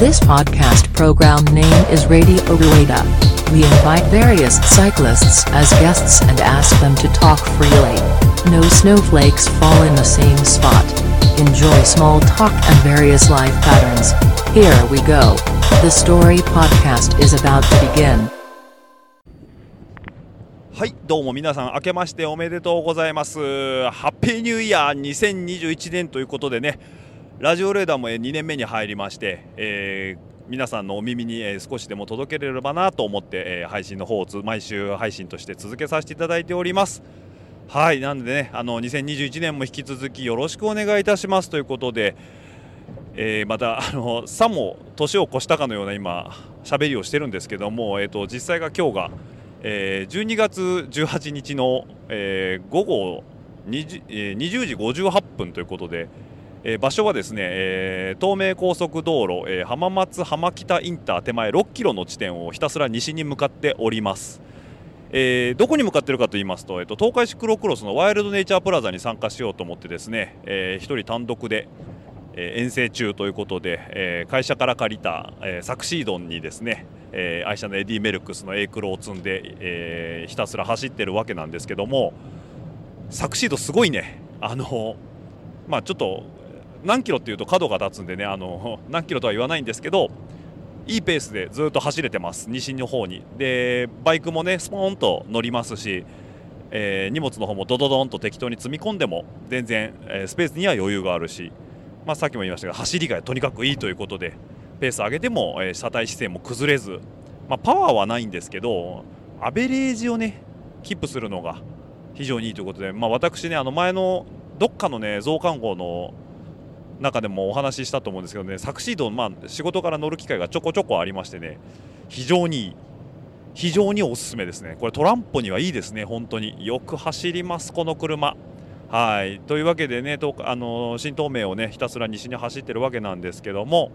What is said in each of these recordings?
This podcast program name is Radio Rueda. We invite various cyclists as guests and ask them to talk freely. No snowflakes fall in the same spot. Enjoy small talk and various life patterns. Here we go. The Story Podcast is about to begin. はい、どうも皆さん、明けましておめでとうございます。ハッピーニューイヤー2021年ということでね、ラジオレーダーも2年目に入りまして、えー皆さんのお耳に少しでも届けれればなと思って、配信の方を毎週配信として続けさせていただいております。はいなんでねあの2021年も引き続きよろしくお願いいたしますということでえーまたあのさも年を越したかのような今喋りをしてるんですけども、えー、と実際が今日が、えー12月18日の、えー午後 20, 20時58分ということで、場所はですね、えー東名高速道路、えー浜松浜北インター手前6キロの地点をひたすら西に向かっております。えーどこに向かっているかと言いますと、えっと東海シクロクロスのワイルドネイチャープラザに参加しようと思ってですね、えー一人単独で、えー遠征中ということで、えー会社から借りた、えーサクシードンにですね、えー愛車のエディ・メルクスのエイクロを積んで、えーひたすら走っているわけなんですけどもサクシードすごいねあのまあちょっと何キロっていうと角が立つんでねあの 何キロとは言わないんですけどいいペースでずっと走れてます。西の方に。でバイクもねスポーンと乗りますし、えー荷物の方もドドドンと適当に積み込んでも全然、えースペースには余裕があるし、まあ、さっきも言いましたが走りがとにかくいいということでペース上げても、えー車体姿勢も崩れず、まあ、パワーはないんですけどアベレージをねキープするのが非常にいいということで、まあ、私ねあの前のどっかのね増刊号の中でもお話ししたと思うんですけどねサクシード、まあ、仕事から乗る機会がちょこちょこありましてね非常に非常におすすめですね。これトランポにはいいですね本当に。よく走りますこの車。はい。というわけでねあの新東名をねひたすら西に走ってるわけなんですけども。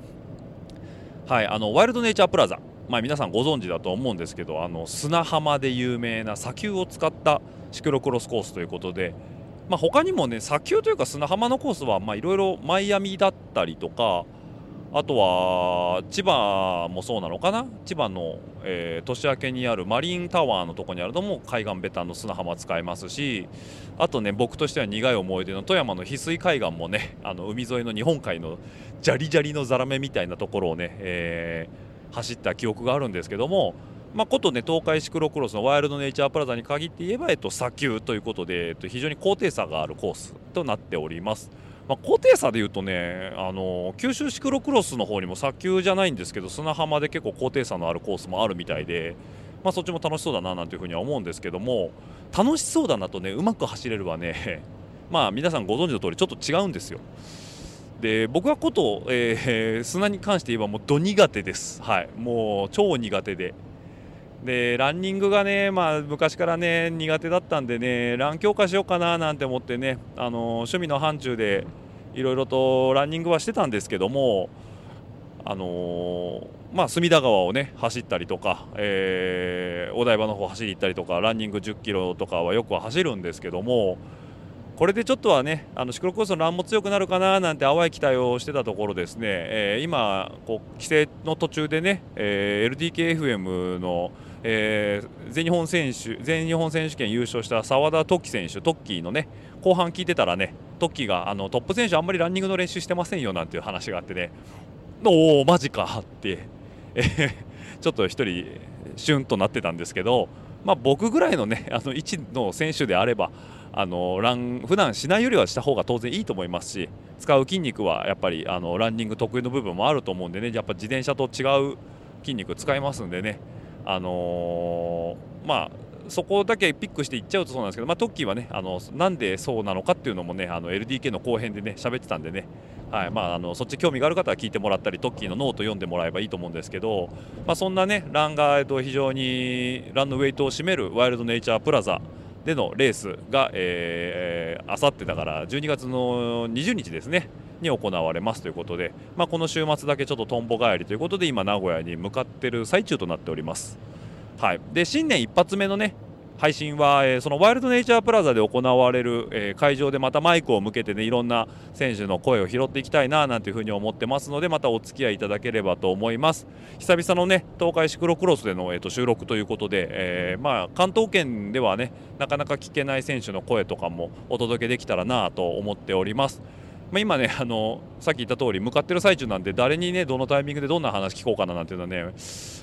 はい。あのワイルドネイチャープラザまあ皆さんご存知だと思うんですけどあの砂浜で有名な砂丘を使ったシクロクロスコースということでまあ、他にもね砂丘というか砂浜のコースはいろいろマイアミだったりとかあとは千葉もそうなのかな？千葉の、えー年明けにあるマリンタワーのとこにあるのも海岸ベタの砂浜使えますしあとね僕としては苦い思い出の富山の翡翠海岸もね あの海沿いの日本海のジャリジャリのザラメみたいなところをね、えー走った記憶があるんですけどもまあ、ことね東海シクロクロスのワイルドネイチャープラザに限って言えば、えっと、砂丘ということで、えっと、非常に高低差があるコースとなっております。まあ、高低差でいうとねあの九州シクロクロスの方にも砂丘じゃないんですけど砂浜で結構高低差のあるコースもあるみたいで、まあ、そっちも楽しそうだななんていうふうには思うんですけども楽しそうだなとねうまく走れればね まあ皆さんご存知の通りちょっと違うんですよ。で僕はこと、えー砂に関して言えばもうど苦手です、はい、もう超苦手ででランニングがね、まあ、昔からね苦手だったんでねラン強化しようかななんて思ってねあの趣味の範疇でいろいろとランニングはしてたんですけどもあのまあ、隅田川をね走ったりとか、えーお台場の方走り行ったりとかランニング1 0キロとかはよく走るんですけどもこれでちょっとはねあのシクロクロスのランも強くなるかななんて淡い期待をしてたところですね、えー今こう規制の途中でね、えー LDKFM の、えー全日本選手全日本選手権優勝した澤田トッキ選手トッキーのね後半聞いてたらねトッキーがあのトップ選手あんまりランニングの練習してませんよなんていう話があってねおおマジかって、えーちょっと一人シュンとなってたんですけど、まあ、僕ぐらいのねあの位置の選手であればあのラン普段しないよりはした方が当然いいと思いますし使う筋肉はやっぱりあのランニング得意の部分もあると思うんでねやっぱ自転車と違う筋肉使いますんでね、あのーまあそこだけピックしていっちゃうとそうなんですけど、まあ、トッキーはねあのなんでそうなのかっていうのもねあの LDK の後編でね喋ってたんでね、はいまあ、あのそっち興味がある方は聞いてもらったりトッキーのノート読んでもらえばいいと思うんですけど、まあ、そんなねランが、えっと、非常にランのウェイトを占めるワイルドネイチャープラザでのレースが、えー、あさってだから12月の20日ですねに行われますということで、まあ、この週末だけちょっととんぼ返りということで今名古屋に向かっている最中となっております。はい、で新年一発目のね配信は、えー、そのワイルドネイチャープラザで行われる、えー、会場でまたマイクを向けてねいろんな選手の声を拾っていきたいななんていうふうに思ってますのでまたお付き合いいただければと思います。久々のね東海シクロクロスでの、えー、と収録ということで、えー、まあ関東圏ではねなかなか聞けない選手の声とかもお届けできたらなと思っております。まあ、今ねあのさっき言った通り向かってる最中なんで誰にねどのタイミングでどんな話聞こうかななんていうのはね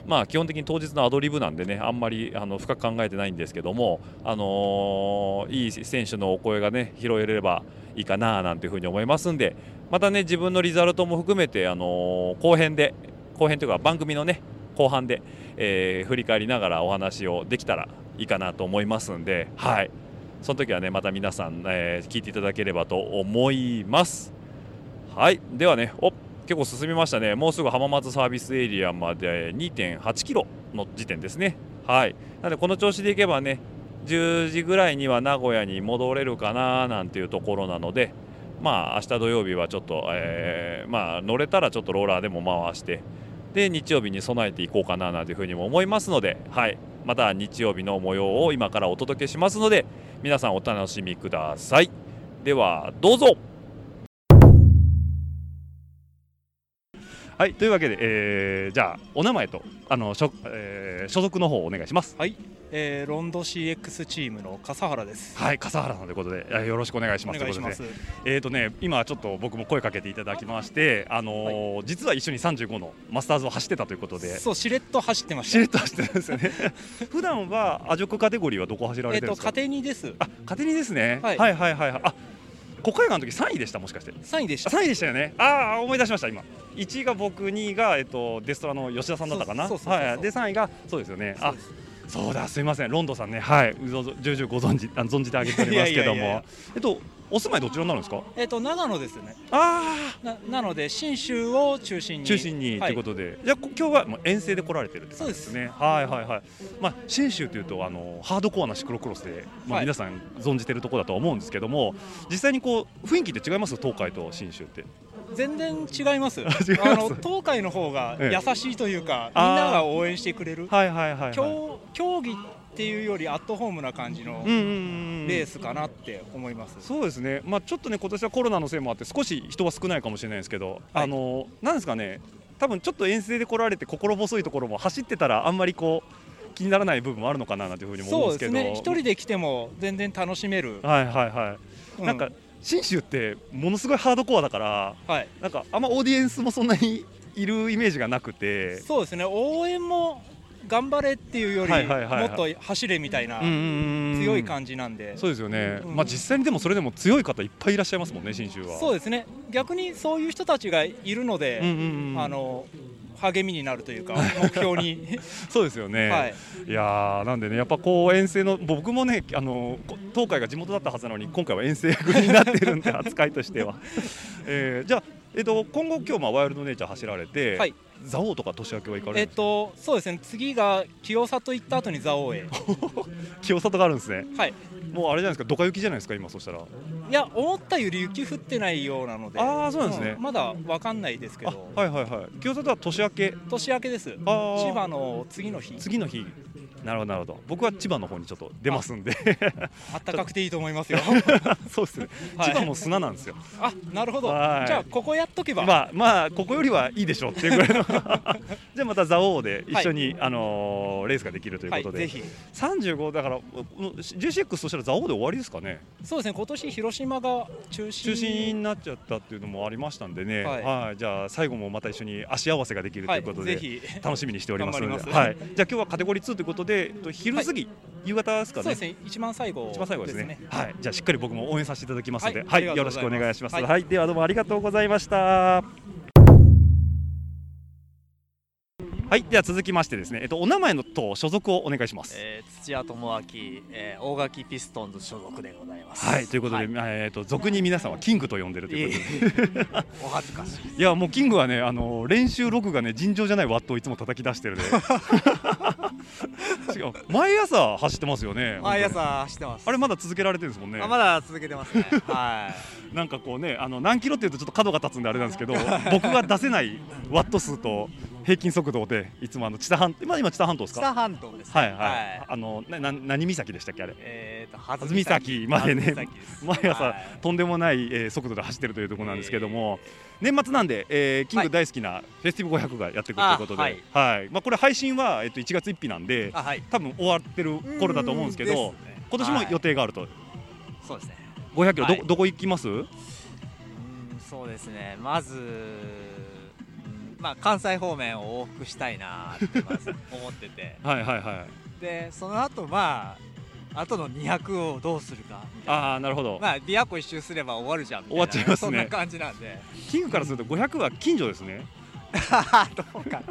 まあ基本的に当日のアドリブなんでねあんまりあの深く考えてないんですけどもあのー、いい選手のお声がね拾えればいいかななんていうふうに思いますんでまたね自分のリザルトも含めてあのー、後編で後編というか番組のね後半で、えー、振り返りながらお話をできたらいいかなと思いますんではい。その時はねまた皆さん、えー、聞いていただければと思います。はい。ではねお結構進みましたね。もうすぐ浜松サービスエリアまで2.8キロの時点ですね。はい。なのでこの調子でいけばね10時ぐらいには名古屋に戻れるかななんていうところなのでまあ明日土曜日はちょっと、えー、まあ乗れたらちょっとローラーでも回してで日曜日に備えていこうかななんていうふうにも思いますのではい。また日曜日の模様を今からお届けしますので皆さんお楽しみください。ではどうぞ。はいというわけで、えー、じゃあお名前とあのしょ,、えー、所属の方お願いします。はい。えー、ロンド CX チームの笠原です。はい、笠原さんということで、よろしくお願いします。お願いします。えっ、ー、とね、今ちょっと僕も声かけていただきまして、あのーはい、実は一緒に35のマスターズを走ってたということで、そうしれっと走ってました。しれっと走ってるんですよね。普段はアジョクカテゴリーはどこ走られてるんですか？えっ、ー、と、カテニです。あ、カテニですね。はい、はい、はいはいあ、国会館の時3位でしたもしかして3位でした3位でしたよねああ思い出しました今1位が僕2位が、えっと、デストラの吉田さんだったかなはいで3位がそうですよねあそうだすみません。ロンドさんねはい。重々ご存知あ存じてあげておりますけども。えっとお住まいどちらになるんですか？えっと長野ですね。ああななので信州を中心に。中心にと、はい、いうことで。じゃあ今日はもう遠征で来られてるってことですね。はいはいはい。まあ信州というとあのハードコアなシクロクロスで、まあ、皆さん存じてるところだと思うんですけども、はい、実際にこう雰囲気って違います？東海と信州って全然違います。あの東海の方が優しいというか、ええ、みんなが応援してくれる、はいはいはい、はい、競技っていうよりアットホームな感じのレースかなって思います、そうですね、まあ、ちょっとね今年はコロナのせいもあって少し人は少ないかもしれないですけど、はい、あのなんですかね。多分ちょっと遠征で来られて心細いところも走ってたらあんまりこう気にならない部分もあるのかなというふうに思うんですけど。そうですね。一人で来ても全然楽しめる。はいはいはい、うん、なんか信州ってものすごいハードコアだから、はい、なんかあんまオーディエンスもそんなにいるイメージがなくて。そうですね。応援も頑張れっていうより、もっと走れみたいな強い感じなんで。そうですよね、うん、まあ、実際にでもそれでも強い方いっぱいいらっしゃいますもんね信州は。そうですね。逆にそういう人たちがいるので、あの励みになるというか目標に。そうですよね、はい、いやなんでねやっぱこう遠征の僕もねあの東海が地元だったはずなのに今回は遠征組になってるんで扱いとしては、えー、じゃあ、えーと、今後今日まあワイルドネイチャー走られて、はい、蔵王とか年明けは行かれるえっとそうですね。次が清里行った後に蔵王へ。清里があるんですね。はい。もうあれじゃないですか？ドカ雪じゃないですか？今そしたら。いや思ったより雪降ってないようなので。ああそうなんですね、うん、まだわかんないですけど。はいはいはい。清里は年明け？年明けです。千葉の次の日。次の日なるほどなるほど。僕は千葉の方にちょっと出ますんで。あったかくていいと思いますよ。そうですね、はい、千葉も砂なんですよ。あなるほど。じゃあここやっとけば。まあまあここよりはいいでしょうっていうぐらいの。じゃあまた蔵王で一緒に、はい、あのー、レースができるということで、はい、ぜひ。35だから JCX としたら蔵王で終わりですかね。そうですね。今年広島が中心。中心になっちゃったっていうのもありましたんでね、はい、はい、じゃあ最後もまた一緒に足合わせができるということで、楽しみにしておりますので、はい、じゃあ今日はカテゴリー2ということでで、昼過ぎ、はい、夕方ですかね。そうですね。一番最後、一番最後ですね。はい。じゃあしっかり僕も応援させていただきますので、はい、よろしくお願いします。はい、ではどうもありがとうございました。はい、では続きましてですね、えっとお名前のと所属をお願いします。えー、土屋智明、えー、大垣ピストンズ所属でございます。はい、ということで、はい、えっ、と俗に皆さんはキングと呼んでるということで、お恥ずかしい。いやもうキングはね、あの練習ログがね尋常じゃないワットをいつも叩き出してるで。違う、毎朝走ってますよね。毎朝走ってます。あれまだ続けられてるんですもんね。あまだ続けてますね。はい。なんかこうね、あの何キロっていうとちょっと角が立つんであれなんですけど、僕が出せないワット数と平均速度でいつもあの知多半今今知多半島ですか？知多半島です、ね、はいはい、あのなな何岬でしたっけあれ？えーと初岬までね毎朝、はい。とんでもない、えー速度で走ってるというところなんですけども、年末なんで、えーキング大好きなフェスティブ500がやってくるということで、あはい。まあ、これ配信は、えっと1月1日なんであはい。多分終わってる頃だと思うんですけどね今年も予定があると、そうですね。500キロ、はい。どどこ行きます？うんそうですね。まずうんまあ関西方面を往復したいなってまず思ってて。はいはいはい。でその後まあ後の200をどうするかみたいな。ああなるほど、まあ琵琶湖一周すれば終わるじゃんみたいな。終わっちゃいますね。そんな感じなんで。キングからすると500は近所ですね。どうか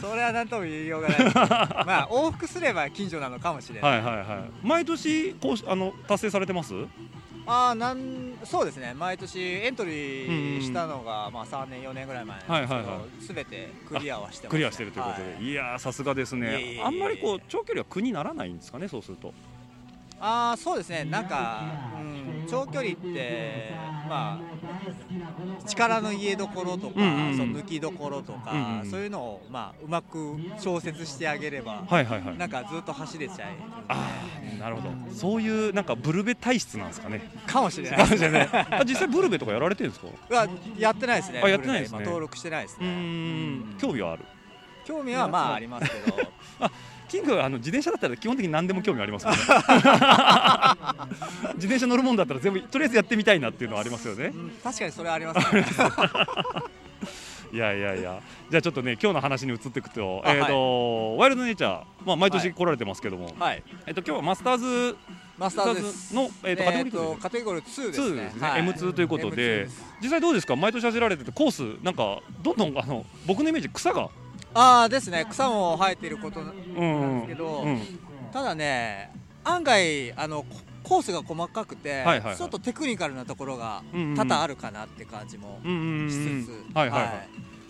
それは何とも言いようがないまあ往復すれば近所なのかもしれない、はいはいはい。毎年こうしあの達成されてます？ああなんそうですね。毎年エントリーしたのが、まあ3年4年ぐらい前なんですけど、はいはいは全てクリアはしてます、ね、クリアしてるということで、、はい。やーさすがですね。あんまりこう長距離は苦にならないんですかねそうすると。ああそうですね。なんか、うん、長距離ってまあ力の入れどころとか、うんうんうん。その抜きどころとか、うんうんそういうのをまあうまく調節してあげれば、はいはいはい。なんかずっと走れちゃえるんでああなるほど。そういうなんかブルベ体質なんですかね。かもしれない。かもしれない。あ実際ブルベとかやられてるんですか？うわやってないですね。あやってないですね。登録してないですね。ん。興味はある。興味はまあありますけど キングはあの自転車だったら基本的に何でも興味ありますもんね。自転車乗るもんだったら全部とりあえずやってみたいなっていうのはありますよね。うん確かにそれはありますね。いやいやいや。じゃあちょっとね今日の話に移っていくと,、あえーとワイルドネイチャー、まあ、毎はい年来られてますけども、はい。えっと今日はマスターズマスターズの、えー、とカテゴリーと2カテゴリー2です2ねですね、はい。M2 ということで。M2 す。実際どうですか？毎年走られててコースなんかどんどんあの僕のイメージ草がああですね。草も生えていることなうんんですけど、うんただね案外あのココースが細かくて、ちょっとテクニカルなところが多々あるかなって感じもしつつ、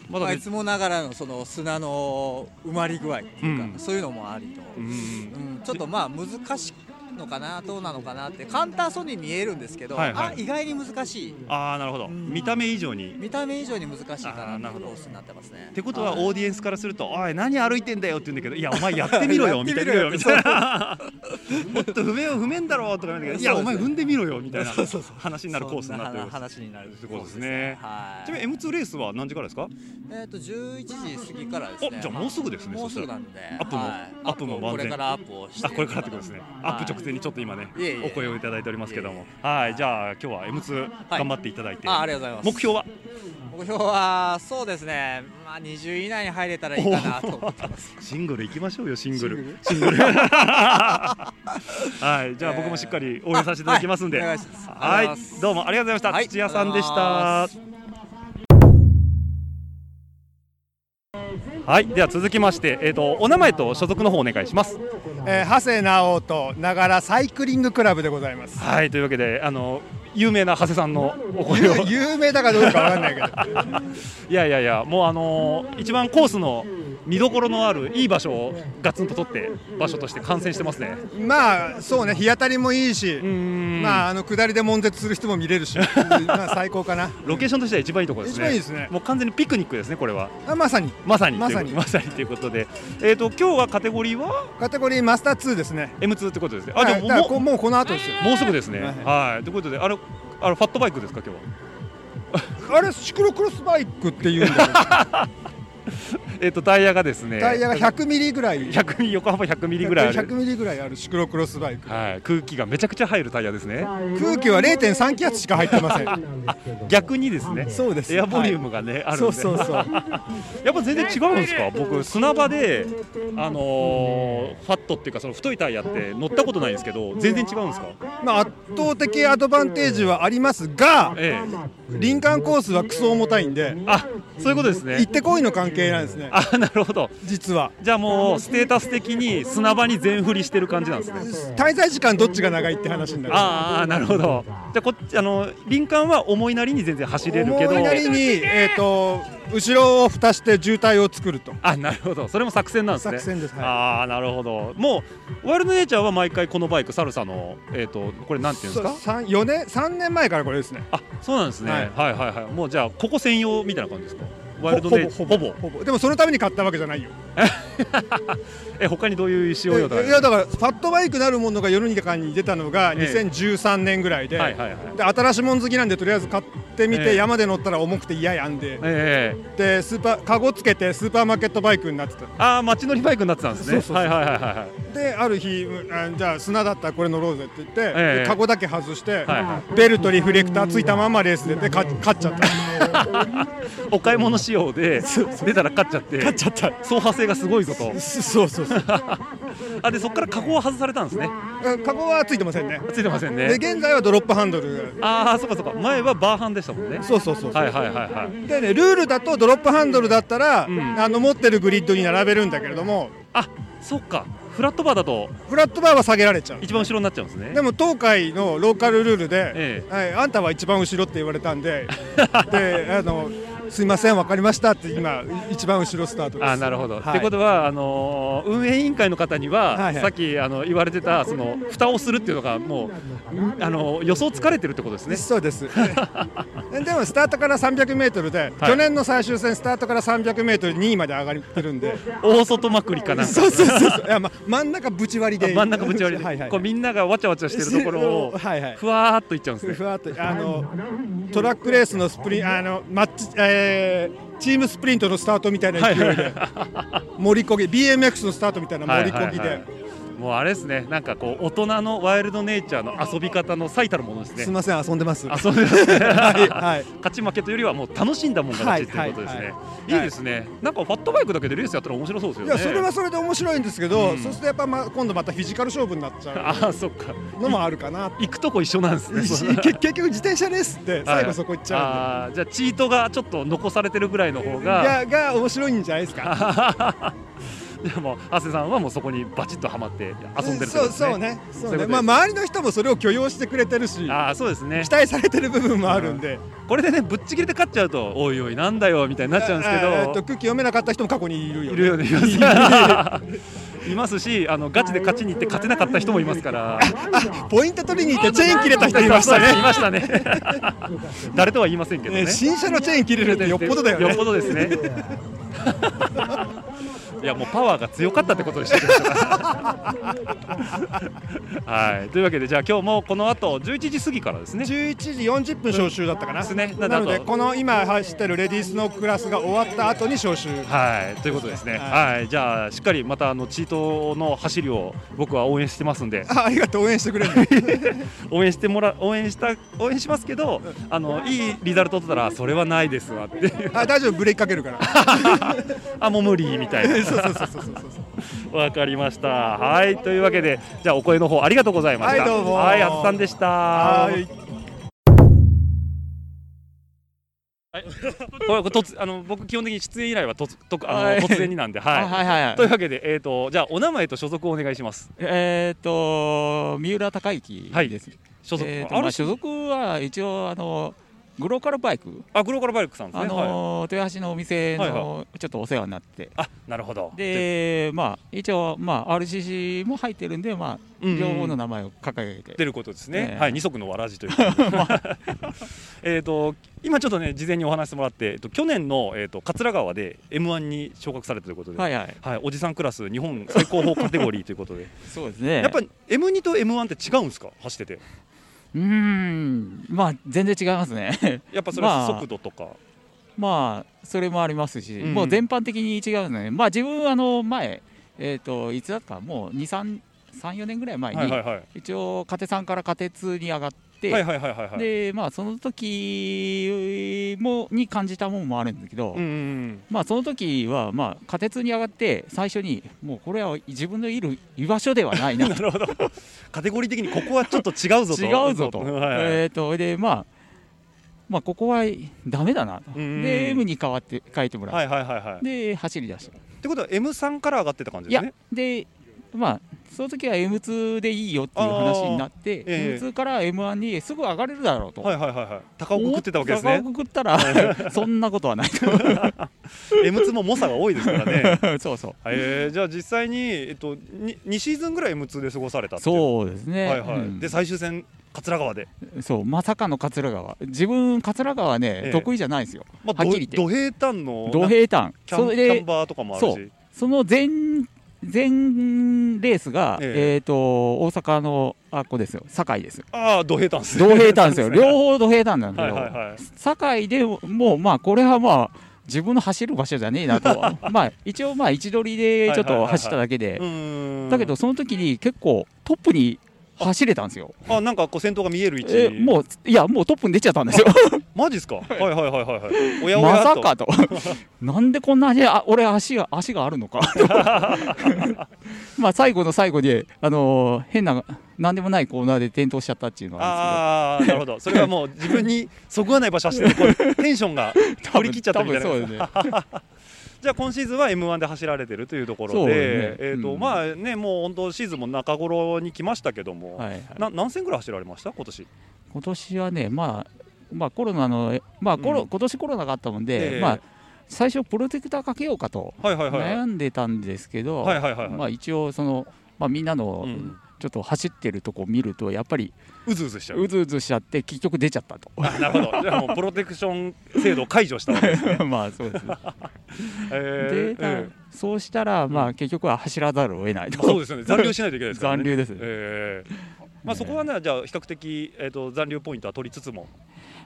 まだいつもながらのその砂の埋まり具合っていうか、うん。そういうのもありと、うんちょっとまあ難しいのかなどうなのかなって簡単そうに見えるんですけど、はいはい。あ意外に難しい。ああなるほど。うん。見た目以上に。見た目以上に難しいかななるほど。ってコースになってますね。ってことははい。オーディエンスからすると「おい何歩いてんだよ」って言うんだけど「いやお前 やってみろよ」みたいな「やってみろよみたいな。もっと踏めよ踏めんだろ」とか言うんだけど「いやお前踏んでみろよ」みたいな話になるコースになって話になるってことですね。はい。ちなみに M2 レースは何時からですか？えっ、と11時過ぎからですね。おじゃあもうすぐですねもうすぐなんで。アップもはいアップもこれからアップをして。あこれからってことですね。アップ直前にちょっと今ねいえいえ。お声をいただいておりますけども。はいじゃあ今日は M2 はい。頑張っていただいて。あ、ありがとうございます。目標は？目標はそうですね。まあ20位以内に入れたらいいかなと思ってます。シングル行きましょうよシングル。シシングル。はいじゃあ僕もしっかり応援させていただきますんで。あはいはいどうもありがとうございました。はい土屋さんでしあたはいでは続きましてえっとお名前と所属の方お願いしますえー、長谷直人ながらサイクリングクラブでございます。はいというわけであの有名な長谷さんのお声を。有 有名だかどうかわかんないけど、いやいやいやもうあのー一番コースの見どころのあるいい場所をガツンと取って場所として観戦してますね。まあそうね。日当たりもいいし、ん。まああの下りで悶絶する人も見れるし、まあ最高かな。ロケーションとしては一番いいところですね。一番いいですね。もう完全にピクニックですねこれは。あまさに。まさにまさに。まさにということで。えっ、と今日はカテゴリーは？カテゴリーマスター2ですね。M2 ってことですね。あ、はい。じゃあももうこの後ですよ。もうすぐですね。はい。はい。ということであれあれファットバイクですか今日は。あれシクロクロスバイクっていうんだ えっとタイヤがですねタイヤが100ミリぐらい、100ミリ横幅100ミリぐらいある。100ミリぐらいあるシクロクロスバイク。はい。空気がめちゃくちゃ入るタイヤですね。空気は0.3気圧しか入ってません。逆にですね。そうです。エアボリュームがね、あるんで。そうそうそう。やっぱ全然違うんですか？僕砂場であのーファットっていうかその太いタイヤって乗ったことないんですけど全然違うんですか？まあ圧倒的アドバンテージはありますが、ええ。林間コースはクソ重たいんで、あそういうことです行っねてこいの関係なんですね。あなるほど。実は。じゃあもうステータス的に砂場に全振りしてる感じなんですね。滞在時間どっちが長いって話になる。ああなるほど。じゃあこっちあの林間は思いなりに全然走れるけど。思いなりに、えー、と後ろを蓋して渋滞を作ると。あなるほど。それも作戦なんですね。作戦です、はい。ああなるほど。もうワイルドネイチャーは毎回このバイクサルサのえっ、とこれなんていうんですか？三4年3年前からこれですね。あそうなんですね、ははいい、はいはい。もうじゃあここ専用みたいな感じですか？ワイルドネイほぼほぼほぼ。でもそのために買ったわけじゃないよ え他にどういう仕様よいやだからファットバイクなるものが世の中に出たのがええ。2013年ぐらいで,、で新しいもん好きなんでとりあえず買ってみて、ええ山で乗ったら重くて嫌やんで、えでスーパーカゴつけてスーパーマーケットバイクになってた。ああ街乗りバイクになってたんですね。そうそうそう。はいはいはいはいである日あじゃあ砂だったらこれ乗ろうぜって言って、えカゴだけ外して、はいはベルトリフレクターついたままレース出てか勝っちゃった。お買い物仕様で出たら勝っちゃって。勝っちゃった。走破性がすごいぞと。そうそうそうあでそこからカゴは外されたんですね。カゴはついてませんね。ついてませんね。で現在はドロップハンドル。ああそうかそうか。前はバーハンでしたもんね。そうそうそうそう。はいはいはいはいでねルールだとドロップハンドルだったら、ん。あの持ってるグリッドに並べるんだけれども。あそっか。フラットバーだとフラットバーは下げられちゃう一番後ろになっちゃうんですね。でも東海のローカルルールで、え。はい、あんたは一番後ろって言われたんで。であのすいません分かりましたって今一番後ろスタートです。あなるほど、はい。ってことはあのー運営委員会の方には、はいはい。さっきあの言われてたその蓋をするっていうのがもう、あの予想つかれてるってことですね。そうです。でもスタートから 300m で、はい。去年の最終戦スタートから 300m2 位まで上がってるんで。大外まくりかなそうそうそうそう。いや、ま、真ん中ぶち割りで。真ん中ぶち割りで、はいはいこうみんながわちゃわちゃしてるところをはいはい。ふわーっといっちゃうんですね。ふわっとあのトラックレースのスプリンあのマッチ、えーチームスプリントのスタートみたいな勢いで盛りこぎ BMX のスタートみたいな盛りこぎで、もうあれですね、なんかこう大人のワイルドネイチャーの遊び方の最たるものですね。すみません遊んでます遊んでますね。はいはい勝ち負けというよりはもう楽しんだもんが勝ちっていうことですね。はいいはいですね。なんかファットバイクだけでレースやったら面白そうですよね。いやそれはそれで面白いんですけど、うんそうするとやっぱ、ま、今度またフィジカル勝負になっちゃああそっか。うのもあるかな行くとこ一緒なんですね。結 結局自転車レースって最後そこ行っちゃあーじゃあチートがちょっと残されてるぐらいの方うんで、ががが面白いんじゃないですか でも長谷さんはもうそこにバチッとはまって遊んでるそうそうね。ね。まあ周りの人もそれを許容してくれてるしああそうですね。期待されてる部分もあるんで。これでねぶっちぎりで勝っちゃうとおいおいなんだよみたいになっちゃうんですけあえっとど空気読めなかった人も過去にいるよ、ね、いるよねいます。いますしあのガチで勝ちに行って勝てなかった人もいますから。ポイント取りに行ってチェーン切れた人いましたね。いましたね。誰とは言いませんけどね。ね新車のチェーン切れるってよっぽどだよね。よっぽどですねいやもうパワーが強かったってことでした はい。というわけでじゃあ今日もこの後11時過ぎからですね。11時40分招集だったかな、ですね。なのでこの今走ってるレディースのクラスが終わった後に招集。はい。ということですね。はい。はい。じゃあしっかりまたあのチートの走りを僕は応援してますんで。あありがとう。応援してくれるの。応援してもら応援した応援しますけどあのいいリザルト取ったらそれはないですわってあ大丈夫。ブレーキかけるから。あもう無理みたいなそうそうそうそうそうそうわかりました。はい、というわけで、じゃあお声の方ありがとうございました。はいどうもはい、あつさんでした。はいこれ突あの僕基本的に出演依頼は突突あの、はい突然になんで、はい。あはいはいはいというわけで、えっ、とじゃあお名前と所属をお願いします。えっ、と三浦孝之はいです。所属、えーあ、所属は一応あのグローカルバイク、あグローカルバイクさんですあね。はい。の豊橋のお店はいのちょっとお世話になって、あなるほど。でまあ一応まあ RCC も入ってるんでまあうんうん両方の名前を掲げて、出ることですね。ええはい、二足のわらじというか。えっと今ちょっとね事前にお話してもらって、えっと去年のえっ、と桂川で M1 に昇格されたということで、はいはいはい、おじさんクラス日本最高峰カテゴリーということで、そうですね。やっぱり M2 と M1 って違うんですか？走ってて。うーんまあ全然違いますね。やっぱそれはまあ速度とか。まあそれもありますし、うんもう全般的に違うね。まあ自分あの前えっ、といつだった？かもう二三三四年ぐらい前に、はいはいはい。一応カテ3からカテ2に上がって、はいはいはいはいはい。でまあその時もに感じたものもあるんだけど、うんうんうん。まあその時はまあカテ2に上がって最初にもうこれは自分のいる居場所ではないな なるほど。カテゴリー的にここはちょっと違うぞと。違うぞと、はいはいえっ、とでまあまあここはダメだなと、うんうんで M に変わって書いてもらって、はいはいはいはい。っで走り出したてことは M3 から上がってた感じですね。でまあその時は M2 でいいよっていう話になって、ええ。M2 から M1 にすぐ上がれるだろうと、はいはいはいはい。高をくくってたわけですね。高。をくくったら そんなことはないと。M2 も猛者が多いですからね。そうそう。えー、じゃあ実際にえっとに2シーズンぐらい M2 で過ごされた。そうですね、はいはい。うん。で最終戦桂川で。そうまさかの桂川。自分桂川ね、ええ。得意じゃないですよ、まあはっきり言って。ど土平坦の土平坦。キャンキャンバーとかもあるそしう。その前前レースが、ええ。えー、と大阪のあここですよ。堺ですああ土平坦ですね。同平坦ですよ。ね 両方土平坦なんだはいけど、堺でもうまあこれはまあ自分の走る場所じゃねえなと まあ一応まあ位置取りでちょっと走っただけで。だけどその時に結構トップに走れたんですよ。あなんかこう先頭が見える位置。えもういやもうトップに出ちゃったんですよ。マジですか？はい。はいはいはいはいおやおやまと。さかと。なんでこんなにあ俺足が足があるのか。まあ最後の最後であのー変ななんでもないコーナーで転倒しちゃったっていうのはあああなるほど。それはもう自分にそぐわない場所走って テンションが振り切っちゃったみたいな。多分そうですねじゃあ今シーズンは M1 で走られてるというところで、ね。えっ、と、うん。まあねもう本当シーズンも中頃に来ましたけども、はいはい。な何戦ぐらい走られました？今年？今年はねまあまあコロナのえまあコロ、うん。今年コロナがあったもんで、ええ。まあ最初プロテクターかけようかと悩んでたんですけど、まあ一応そのまあみんなのうんちょっと走ってるとこ見るとやっぱりうずうずしちゃう。うずうずしちゃって結局出ちゃったと。あなるほど。じゃあもうプロテクション制度を解除したわけですね。まあそうですね。えーで、えそうしたらまあ結局は走らざるを得ないと。ーそうですよね。残留しないといけないですからね。残留ですえーまあそこはねじゃあ比較的えっ、と残留ポイントは取りつつも、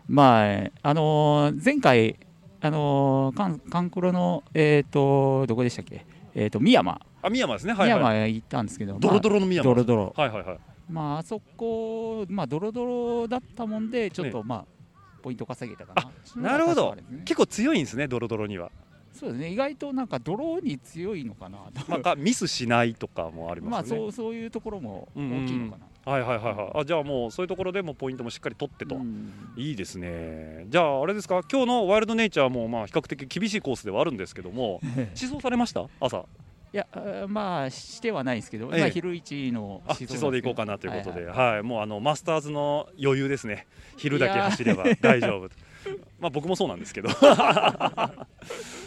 まああのー前回あのーカンカンクロのえっ、とどこでしたっけ？えっ、と宮山あ宮山ですね。はい宮はい。山へ行ったんですけど、ドロドロの宮山。ドロドロはいはいはい。まああそこまあドロドロだったもんでちょっとまあポイント稼げたかな。なるほど。結構強いんですねドロドロには。そうですね意外となんかドローに強いのかなと。まあかミスしないとかもありまあますよね。そうそういうところも大きいのかな。はいはいはいはい。あじゃあもうそういうところでもポイントもしっかり取ってと。うんいいですね。じゃああれですか？今日のワイルドネイチャーもまあ比較的厳しいコースではあるんですけども、思想されました？朝。いやまあしてはないですけど、ええまあ昼一のあ思想で行こうかなということで、ははいいはいもうあのマスターズの余裕ですね。昼だけ走れば大丈夫。まあ僕もそうなんですけど。あ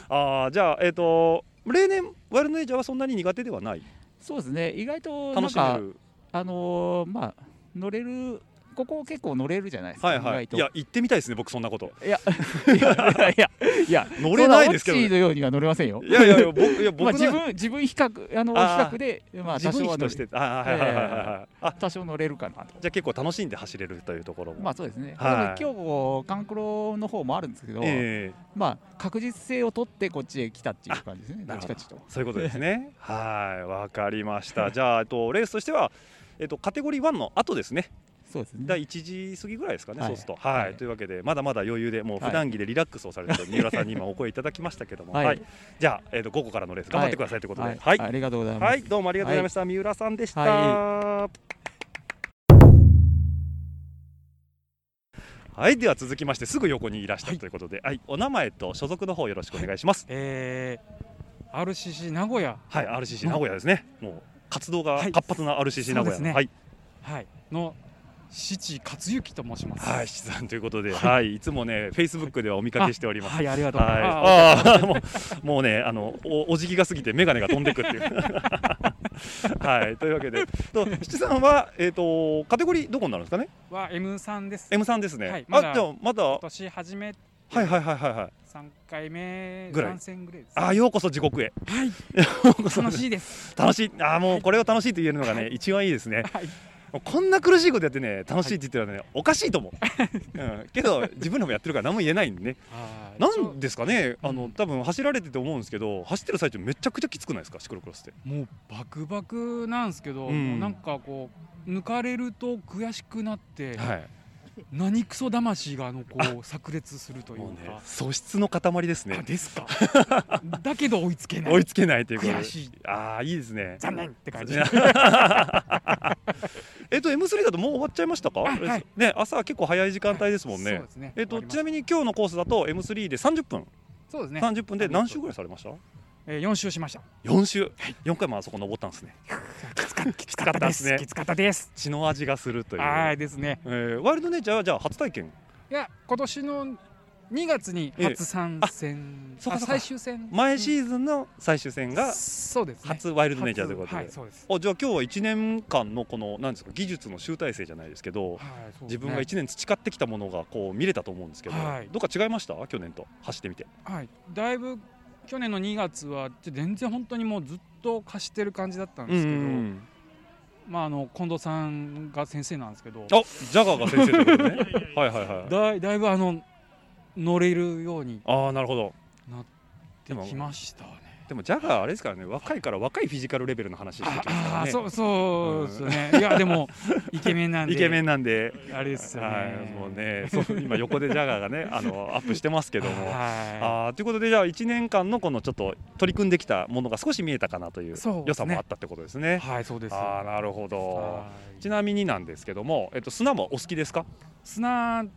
あじゃあえっ、と例年ワイルドネイチャーはそんなに苦手ではない？そうですね意外となんか楽しめる？あのーまあ乗れるここ結構乗れるじゃないですか、はいはい。いや行ってみたいですね僕そんなこと。いやいやいやいや 乗れないですけどそんなオッチーのようには乗れませんよいやいやいや僕いや僕まあ、の自分自分比較あの比較でまあ多少は乗してあはいはいはいはい多少乗れるかなとじゃあ結構楽しんで走れるというところも。まあそうですね、はい今日もカンクロの方もあるんですけど、ええまあ確実性を取ってこっちへ来たっていう感じですねどっちとそういうことですね。はい、わかりました。じゃあ、と、レースとしては。えっと、カテゴリー1の後ですね。そうですね。第1時過ぎぐらいですかね、はい。そうすると。はい、はい。というわけで、まだまだ余裕で、もうはい。普段着でリラックスをされてる 三浦さんに今お声いただきましたけども。は、はい。いじゃあ、えっと、午後からのレース頑張ってくださいということで。はい、はい。ありがとうございます、はい、どうもありがとうございました。三浦さんでした。ははい、では続きましてすぐ横にいらしたということで、はい、お名前と所属の方よろしくお願いします。えー、RCC 名古屋、はい、RCC 名古屋ですね。もう活動がはい。活発な RCC 名古屋ね。はい、はい、の七勝之と申します。はい、七さんということで、はい、いつもね、フェイスブックではお見かけしております。はい、ありがとうございます。あはい、あ もう、もうね、あの、お、お辞儀が過ぎて、眼鏡が飛んでくっていう。はい、というわけで、と、七さんは、えっ、と、カテゴリーどこになるんですかね？は M さんです。M さんですね。はいまだまだ、年初めいはいはいはいはい。三回目ぐらい三戦ぐらいです。あー、ようこそ地獄へ。はい、楽しいです。楽しい、あー、もう、これを楽しいと言えるのがね、一番いいですね。はい、こんな苦しいことやってね、楽しいって言ってるのはね、おかしいと思う。うん、けど、自分らもやってるから、何も言えないんでね。はいなんですかね、あのうん多分走られてて思うんですけど、走ってる最中めちゃくちゃきつくないですか、シクロクロスって。もうバクバクなんですけど、うんなんかこう抜かれると悔しくなって、はい。何クソ魂があのこう炸裂するというもうねか。、素質の塊ですね。あですか？だけど追いつけない。追いつけないということ。ああ、いいですね。残念って感じ。えっと M3 だともう終わっちゃいましたか？あはいね、朝は結構早い時間帯ですもんねそうで。すね。えっとちなみに今日のコースだと M3 で30分、そうですね。30分で何周ぐらいされました？えー、4周しました。4周？4回もあそこ登ったんですね。きつかったですねきつかったです。血の味がするという。はいですね。えーワイルドネイチャーはじゃあ初体験？いや今年の2月に初参戦、そうかそうか最終戦前シーズンの最終戦がそうです、ね、初ワイルドネイチャーということで、はいそうですあじゃあ今日は1年間のこのなんですか技術の集大成じゃないですけど、自分が1年培ってきたものがこう見れたと思うんですけど、はいどっか違いました？去年と走ってみて。はい、だいぶ去年の2月は全然本当にもうずっと貸してる感じだったんですけど、うんまああの近藤さんが先生なんですけど。あジャガーが先生ということでね。はいはいはいだいだいぶあの乗れるようにああなるほど。なってきましたね。でもジャガーあれですからね若いから若いフィジカルレベルの話してきますからね。そうそうですね、いやでもイケメンなんで。イケメンなんで。あれですよね、はい、もうねそう今横でジャガーがねあのアップしてますけども、はい。あーということでじゃあ1年間のこのちょっと取り組んできたものが少し見えたかなという良さもあったってことですね。はいそうです。あーなるほど。はい。ちなみになんですけども、えっと、砂もお好きですか？砂好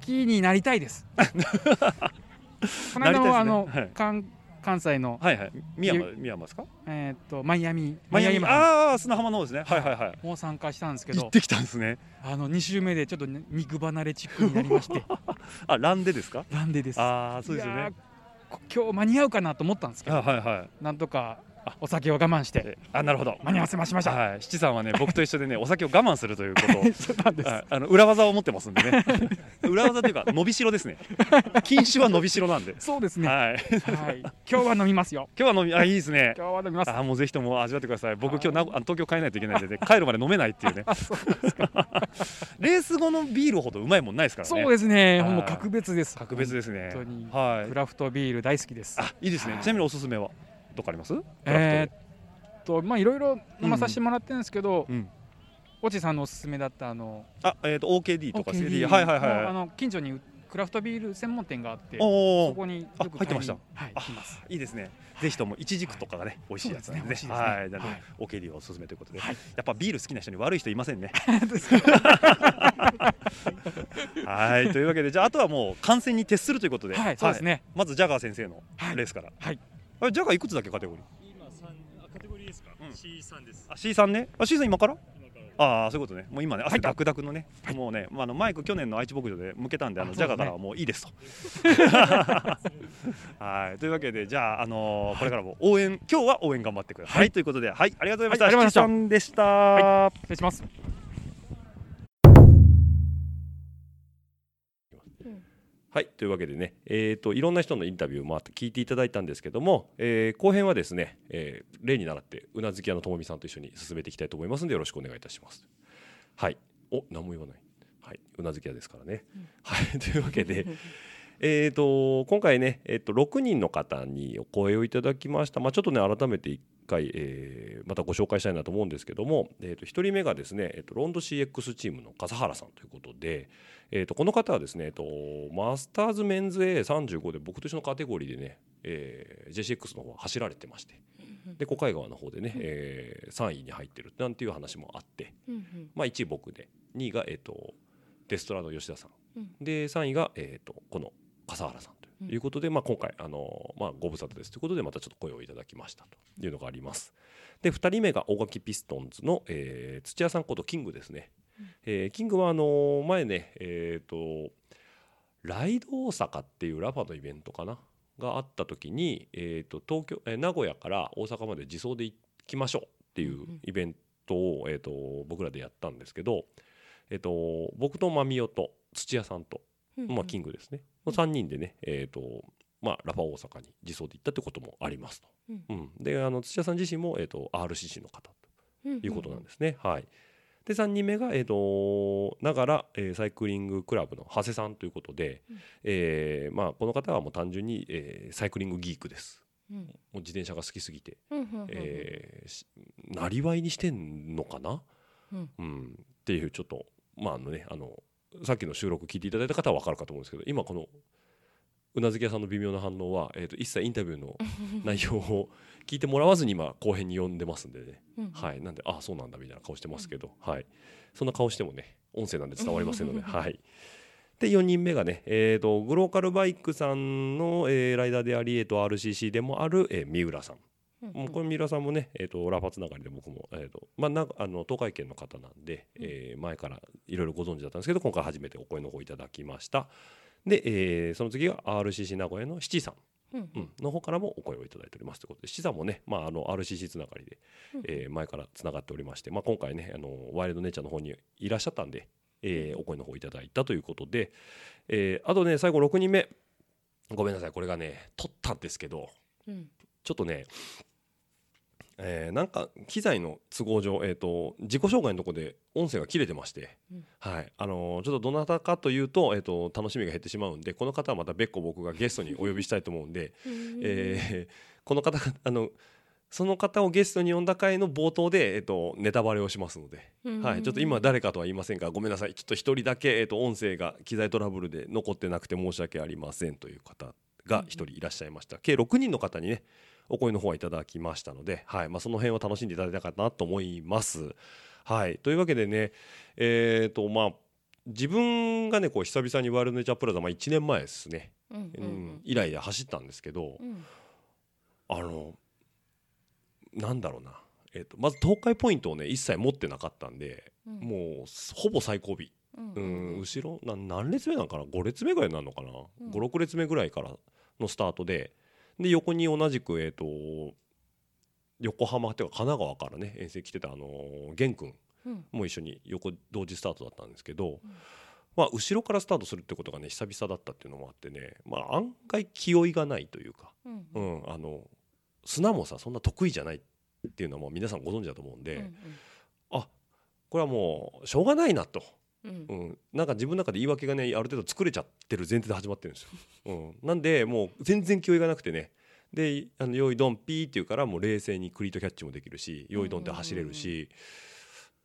きになりたいです。この間もあの、はい。関関西のはいはい。宮山宮山ですか？えーっとマイアミマイアミ？マああ砂浜の方ですね。はい。はいはいもう参加したんですけど。行ってきたんですね。あの2週目でちょっとね肉離れチックになりまして。あランでですか？ランデです。ああそうですよね。今日間に合うかなと思ったんですけど。あはいはい。なんとかお酒を我慢してあなるほど。間に合わせましました。はい。七さんはね僕と一緒でね お酒を我慢するということあの裏技を持ってますんでね。裏技というか伸びしろですね。禁酒は伸びしろなんで。そうですね。はい。はい。今日は飲みますよ。今日は飲みあいいですね。今日は飲みます。あもうぜひとも味わってください。僕今日な東京帰らないといけないんで、ね、帰るまで飲めないっていうね。レース後のビールほどうまいもんないですからね。そうですね。はい。もう格別です。格別ですね。本当に。はい。クラフトビール大好きです。あいいですね、ちなみにおすすめは？どっかあります？えーっとまあいろいろ飲まさせてもらってるんですけど、うん。おちさんのおすすめだったあのあえっ、と OKD とか OKD CD はいはいはいの近所にクラフトビール専門店があってそこによくあ入ってました？はいいいですね。ぜひともいちじくとかがね、美味しいやつなんで。ねね。はい。なので、はい。OKD はおすすめということで、はい。やっぱビール好きな人に悪い人いませんね。はい。というわけでじゃああとはもう観戦に徹するということで、はいそうですね。まずジャガー先生のレースから、はいあれジャガーいくつだっけカテゴリー？今三カテゴリーですか、C3 です。あ C3 ね？あ C3 今から？ああそういうことね。もう今ね汗ダクダクのね、もうね、まあ、あのマイク去年の愛知牧場で向けたんであのジャガーからはもういいですと。はい。というわけでじゃあ、あのーこれからも応援今日は応援頑張ってください、ということではいありがとうございました、はいありがとうございました。でした、失礼しますはいというわけでね、えー、といろんな人のインタビューもあって聞いていただいたんですけども、えー後編はですね、えー例に倣ってうなずき屋のともみさんと一緒に進めていきたいと思いますのでよろしくお願いいたします。はい。お何も言わない、はい、うなずき屋ですからね。はい。というわけでえー、と今回ね、えー、と6人の方にお声をいただきました、まあ、ちょっとね改めて1回、えーまたご紹介したいなと思うんですけども、えー、と1人目がですね、えー、とロンド CX チームの笠原さんということで、えー、とこの方はですね、えー、とマスターズメンズ A35 で僕と一緒のカテゴリーでね、えー JCX の方は走られてましてで小海川の方でね、えー3位に入ってるなんていう話もあって、まあ、1位僕で2位が、えー、とデストラの吉田さん、で3位が、えー、とこの笠原さんということで、まあ、今回あの、まあ、ご無沙汰ですということでまたちょっと声をいただきましたというのがあります。で2人目が大垣ピストンズの、えー土屋さんことキングですね。えーキングはあの前ねえっ、とライド大阪っていうラファのイベントかながあった時に、えー、と東京、えー名古屋から大阪まで自走で行きましょうっていうイベントを、えー、と僕らでやったんですけど、えー、と僕と間宮と土屋さんと、まあ、キングですねの3人でね、えーとまあ、ラファ大阪に自走で行ったってこともありますと。うん。であの土屋さん自身も、えー、と RCC の方と。いうことなんですね。はい。で3人目が、えー、とながら、えーサイクリングクラブの長谷さんということで、えーまあ、この方はもう単純に、えーサイクリングギークです。うん。もう自転車が好きすぎて、なりわいにしてんのかな、うん。うん。っていうちょっとまああのねあのさっきの収録聞いていただいた方は分かるかと思うんですけど今このうなずき屋さんの微妙な反応は、えー、と一切インタビューの 内容を聞いてもらわずに今後編に呼んでますんでね、うんはい、なんでああそうなんだみたいな顔してますけど、はい、そんな顔してもね音声なんで伝わりませんので、はい、で4人目がね、えー、とグローカルバイクさんの、えーライダーであり、えー、と RCC でもある、えー三浦さん。もうこれ三浦さんもね、えー、とラファつながりで僕も、えーとまあ、なあの東海圏の方なんで、えー前からいろいろご存知だったんですけど今回初めてお声の方いただきました。で、えーその次が RCC 名古屋の七さん。うん。うん、の方からもお声をいただいておりますということで七さんもね、まあ、あの RCC つながりで、うん。えー前からつながっておりまして、まあ、今回ねあのワイルドネイチャーの方にいらっしゃったんで、えーお声の方いただいたということで、えーあとね最後6人目。ごめんなさいこれがね取ったんですけどうん。ちょっとね、えーなんか機材の都合上、えー、と自己紹介のところで音声が切れてまして、うん。はい。あのーちょっとどなたかというと,、えー、と楽しみが減ってしまうんでこの方はまた別個僕がゲストにお呼びしたいと思うんで、えーこの方があのその方をゲストに呼んだ回の冒頭で、えー、とネタバレをしますので、うん。はい、ちょっと今誰かとは言いませんがごめんなさい。ちょっと一人だけ、えー、と音声が機材トラブルで残ってなくて申し訳ありませんという方が一人いらっしゃいました、計6人の方にねお声の方はいただきましたので、はい。まあ、その辺を楽しんでいただいたかなと思います。はい、というわけでね、えーとまあ、自分がねこう久々にワールドネイチャープラザ、まあ、1年前ですね、うんうんうん。以来で走ったんですけど、うん。あのなんだろうな、えー、とまず東海ポイントをね一切持ってなかったんで、うん。もうほぼ最後尾。うんうん後ろな何列目なのかな？5列目ぐらいになるのかな、うん。56列目ぐらいからのスタートでで横に同じく、えー、と横浜っていうか神奈川からね遠征来てたあのー玄君うん。も一緒に横同時スタートだったんですけど、まあ、後ろからスタートするってことがね久々だったっていうのもあってね、まあ、案外気負いがないというか、うんうん、あの砂もさそんな得意じゃないっていうのはもう皆さんご存知だと思うんで、うん。あこれはもうしょうがないなと。うん。うん、なんか自分の中で言い訳がねある程度作れちゃってる前提で始まってるんですよ。うん、なんでもう全然気負いがなくてね。で「あの用意ドンピー」って言うからもう冷静にクリートキャッチもできるし用意ドンって走れるし、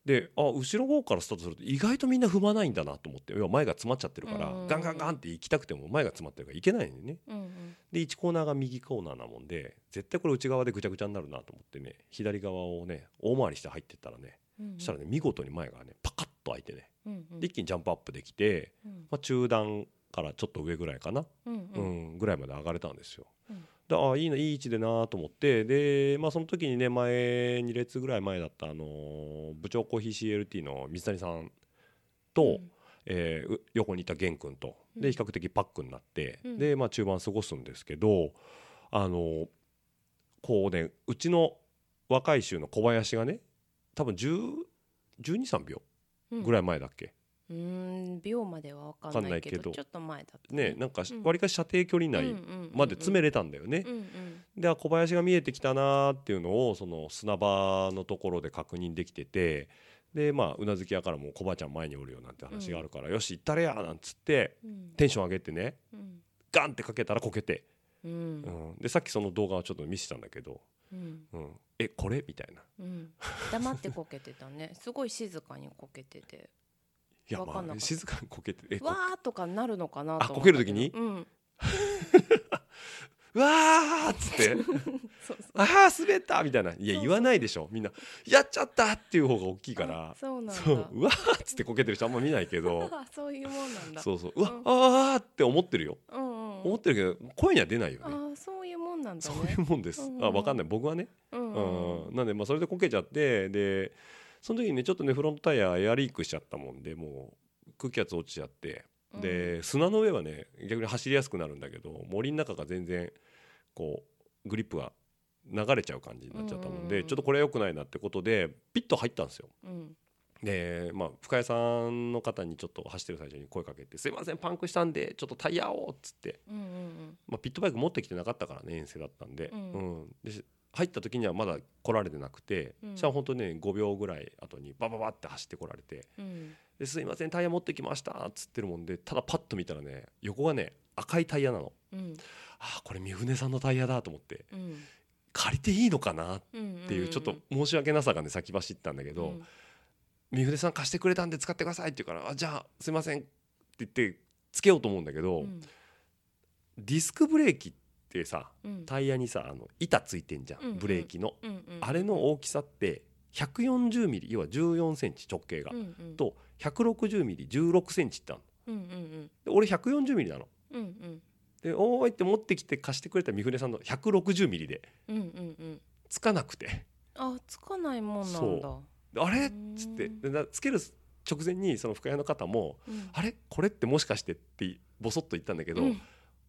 であ後ろ方からスタートすると意外とみんな踏まないんだなと思って。要は前が詰まっちゃってるから、うんガンガンガンって行きたくても前が詰まってるから行けないんでね。うんうん。で1コーナーが右コーナーなもんで絶対これ内側でぐちゃぐちゃになるなと思ってね左側をね大回りして入ってったらね、うんそしたらね見事に前がねパカッと開いてねうんうんで一気にジャンプアップできて、うん。まあ、中段からちょっと上ぐらいかな、うんううんんぐらいまで上がれたんですよ。うん。でああいいないい位置でなと思ってで、まあ、その時にね前2列ぐらい前だった、あのー部長コーヒー CLT の水谷さんと、えーう横にいた玄君とで比較的パックになって、うん。で、まあ、中盤過ごすんですけどあのーこうねうちの若い衆の小林がね多分1 2 3秒ぐらい前だっけ、うーん秒までは分かわかんないいけど。どちょっと前だったね。なんかうん。わりかし射程距離内うんうんうんうんまで詰めれたんだよね。うんうんであ小林が見えてきたなーっていうのをその砂場のところで確認できててでまあうなずき屋からも小林ちゃん前におるよなんて話があるから、よし行ったれやなんつって、うん。テンション上げてねうん。ガンってかけたらこけて、うん。うん。でさっきその動画をちょっと見せたんだけど、うん。うん。えこれ？みたいな。うん。黙ってこけてたね。すごい静かにこけてて。いやわかんなかった。まあ静かにこけてえこわーとかなるのかなとあこける時に？うん うわーっつって。あー滑ったみたいな。いや言わないでしょ。みんなやっちゃったっていう方が大きいから。そうなんだそう。うわーっつってこけてる人あんま見ないけど。あ そういうもんなんだ。そうそう。うわ、ん。あーって思ってるよ。うんうん。思ってるけど声には出ないよね。あそういうもんなんだそうねいうもんです、うんうん。あ分かんない。僕はね、うんうん。なんでまあそれでこけちゃってでその時にねちょっとねフロントタイヤエアリークしちゃったもんでもう空気圧落ちちゃってで、砂の上はね逆に走りやすくなるんだけど森の中が全然こうグリップが流れちゃう感じになっちゃったもんで、ちょっとこれ良くないなってことでピッと入ったんですよ。うん。でまあ深谷さんの方にちょっと走ってる最初に声かけて「すいませんパンクしたんでちょっとタイヤを」っつって、まあ、ピットバイク持ってきてなかったからね遠征だったんで,、うん。うん。でし入った時にはまだ来られてなくて、うん。そしたら本当ね5秒ぐらい後にバババって走ってこられてうん「ですいませんタイヤ持ってきました」っつってるもんでただパッと見たらね横がね赤いタイヤなの。うん。ああこれ三船さんのタイヤだと思ってうん。借りていいのかなっていうちょっと申し訳なさがね先走ったんだけど、三船さん貸してくれたんで使ってくださいって言うから「あじゃあすいません」って言ってつけようと思うんだけど、うん。ディスクブレーキってさうん。タイヤにさあの板ついてんじゃん、うんうん。ブレーキの、うんうん。あれの大きさって140ミリ要は14センチ直径が、うんうん。と160ミリ16センチってあるの。うんうんで俺140ミリなの。うんうん。でおーいって持ってきて貸してくれた三船さんの160ミリで。うんうんうん。つかなくて。あつかないもんなんだ。あれ？っつって。つける直前にその深谷の方も「うん。あれ？これってもしかして?」ってボソッと言ったんだけど、うん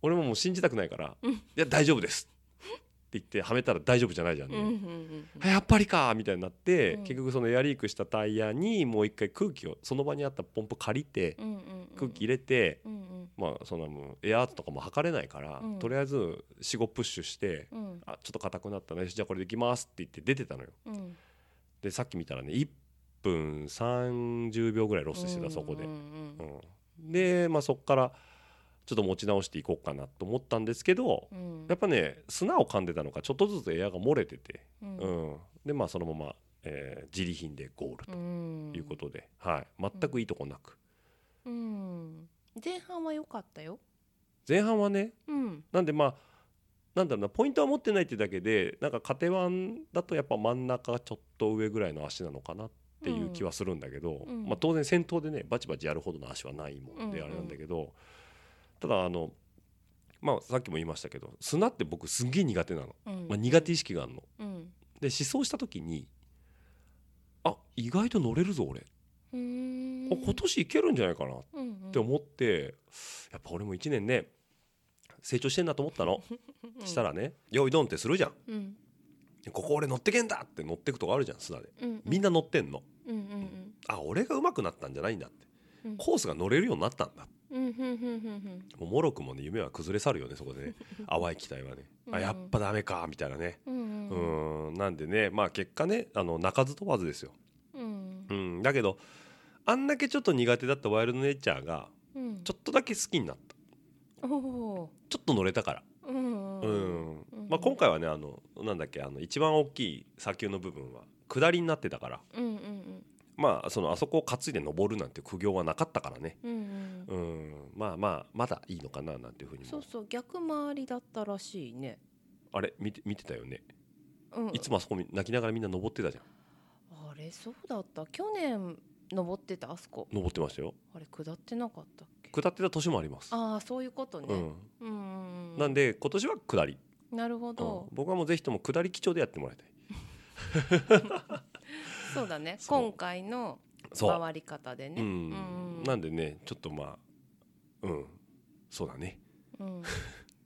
俺ももう信じたくないから「うん。いや大丈夫です」って言ってはめたら大丈夫じゃないじゃんね。うんうんうんあやっぱりかみたいになって、うん。結局そのエアリークしたタイヤにもう一回空気をその場にあったポンプ借りて、うんうんうん。空気入れて、うんうん。まあそのもうエアートとかも測れないから、うん。とりあえず45プッシュして、うん。あちょっと硬くなったねじゃあこれできますって言って出てたのよ。うん。でさっき見たらね1分30秒ぐらいロスしてたそこで。うんで、まあ、そこからちょっと持ち直していこうかなと思ったんですけど、うん。やっぱね砂を噛んでたのかちょっとずつエアが漏れてて、うん。うん。でまあそのまま、えー自利品でゴールとうん。いうことで、はい、全くいいとこなく。うん。前半は良かったよ。前半はねうん。なんでまあなんだろうなポイントは持ってないってだけでなんかカテワンだとやっぱ真ん中ちょっと上ぐらいの足なのかなっていう気はするんだけど、うん。まあ、当然先頭でねバチバチやるほどの足はないもんでうん。あれなんだけど、ただあのまあさっきも言いましたけど砂って僕すんげえ苦手なの、うん。まあ、苦手意識があるの。うん。で試走した時にあ意外と乗れるぞ俺、あ今年いけるんじゃないかなっうんうん。て思ってやっぱ俺も1年ね成長してんなと思ったの。したらね「よいどん」ってするじゃん。うん。ここ俺乗ってけんだって乗ってくとこあるじゃん砂で。うんみんな乗ってんの。うんうんあ俺が上手くなったんじゃないんだって、うん。コースが乗れるようになったんだうんうんうんうんうんもうもろくもね夢は崩れ去るよねそこでね。淡い期待はね、うん。あやっぱダメかみたいなね。うんううんなんでねまあ結果ねあの鳴かず飛ばずですよ、うん。うん、だけどあんだけちょっと苦手だったワイルドネイチャーがうん。ちょっとだけ好きになった。ちょっと乗れたから。うんまあ、今回はねあのなんだっけあの一番大きい砂丘の部分は下りになってたから。うんうんまあそのあそこを担いで登るなんて苦行はなかったからね。うんうん。うんまあまあまだいいのかななんていうふうにも。そうそう逆回りだったらしいね。あれ？見て見てたよね、うん。いつもあそこみ泣きながらみんな登ってたじゃん。あれそうだった？去年登ってた？あそこ。登ってましたよ。あれ下ってなかったっけ？下ってた年もあります。ああそういうことね。うん。うんなんで今年は下り、なるほうん。ど、僕はもうぜひとも下り基調でやってもらいたい。そうだね。今回の回り方でね。うんうんなんでねちょっとまあうん。そうだね。うん。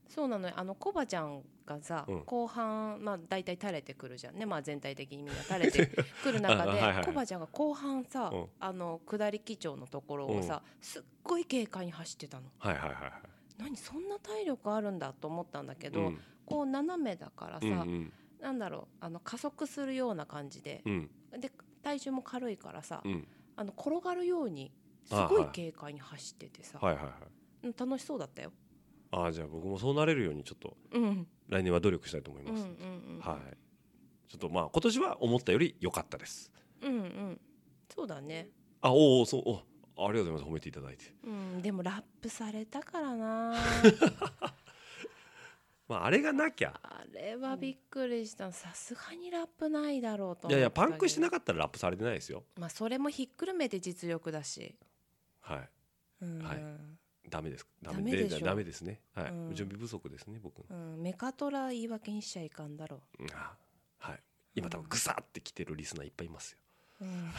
そうなのよ。あのコバちゃんがさ、うん。後半まあ大体垂れてくるじゃん。ねまあ全体的にみんな垂れてくる中で あはいはいコバちゃんが後半さ、うん。あの下り基調のところをさ、すっごい軽快に走ってたの。はいはいはいはい。何そんな体力あるんだと思ったんだけど、うん。こう斜めだからさ、うんうん。なんだろうあの加速するような感じで、うん。で体重も軽いからさ、うん。あの転がるようにすあごいはい軽快に走っててさ、はいはいはい。うん楽しそうだったよ。ああじゃあ僕もそうなれるようにちょっとうん。来年は努力したいと思いうんうます、ん。はい。ちょっとまあ今年は思ったより良かったです。うんうん。うんそうだね。あおおそう。おありがとうございます。褒めていただいて。うんでもラップされたからな。まああれがなきゃ。あれはびっくりした。さすがにラップないだろうといやいやパンクしてなかったらラップされてないですよ。まあそれもひっくるめて実力だし。はい。うん。はい。ダメです。ダダメでダメですね。はい、うん。準備不足ですね僕の。うん、メカトラ言い訳にしちゃいかんだろう。ん。あはい。今多分グサってきてるリスナーいっぱいいますよ。う。うん、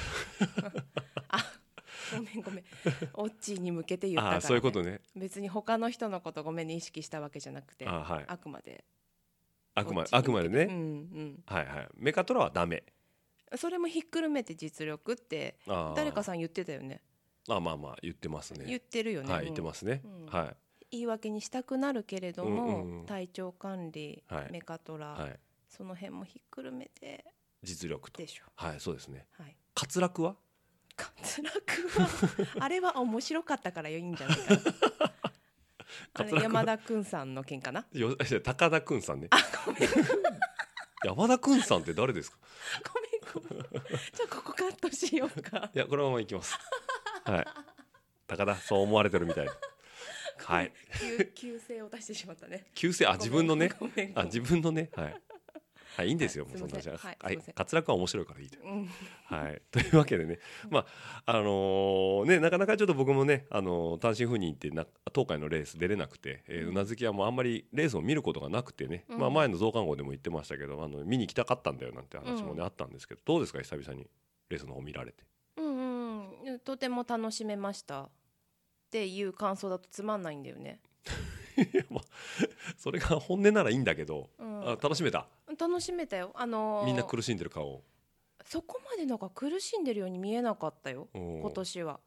あごめんごめん。オッチーに向けて言ったから、ね。あそういうことね。別に他の人のことごめんね意識したわけじゃなくて、あはい。あくまで。あくまオッチーにあくまでね、うんうん。はいはい。メカトラはダメ。それもひっくるめて実力って誰かさん言ってたよね。あまあまあ言ってますね。言ってるよね。はいう。ん言ってますね、うん。はい。言い訳にしたくなるけれども、うんうん。うん体調管理、はい。メカトラ、はい。その辺もひっくるめて実力と。でしょ。はいそうですね。はい。滑落は？滑落は？あれは面白かったからいいんじゃないかな。山田くんさんの件かな？よ高田くんさんね。山田くんさんって誰ですか？ごめんごめん。じゃあここカットしようか。いやこのままいきますはい。高田そう思われてるみたいはい。旧旧姓を出してしまったね。旧姓あ自分のね。あ自分のね。はい。はいいいんですよ、はいもうそんなすいません。は。いはい。滑落は面白いからいいと。うん。はい、というわけでね、まああのーね、なかなかちょっと僕もね、あのー単身赴任ってな東海のレース出れなくて、えーうなずきはもうあんまりレースを見ることがなくてね、うん。まあ、前の増刊号でも言ってましたけどあの見に行きたかったんだよなんて話もね、うん。あったんですけどどうですか久々にレースの方見られて。とても楽しめました。っていう感想だとつまんないんだよね。それが本音ならいいんだけど、うん。あ楽しめた？楽しめたよ。あのーみんな苦しんでる顔？そこまでなんか苦しんでるように見えなかったよ今年は。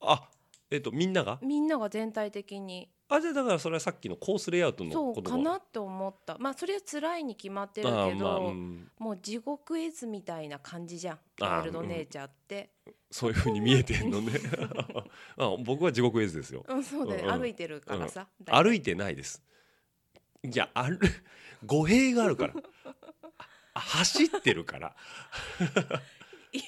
あえっとみんなが？みんなが全体的にあじゃあだからそれはさっきのコースレイアウトのそうことかなって思った。まあそれは辛いに決まってるけど、あーまあうん。もう地獄絵図みたいな感じじゃん。あーワイルドネイチャーって、そういうふうに見えてんのね。あ僕は地獄絵図ですよ、うんそうだよ。歩いてるからさ歩いてないです。いや歩語弊があるから。あ走ってるから。いや。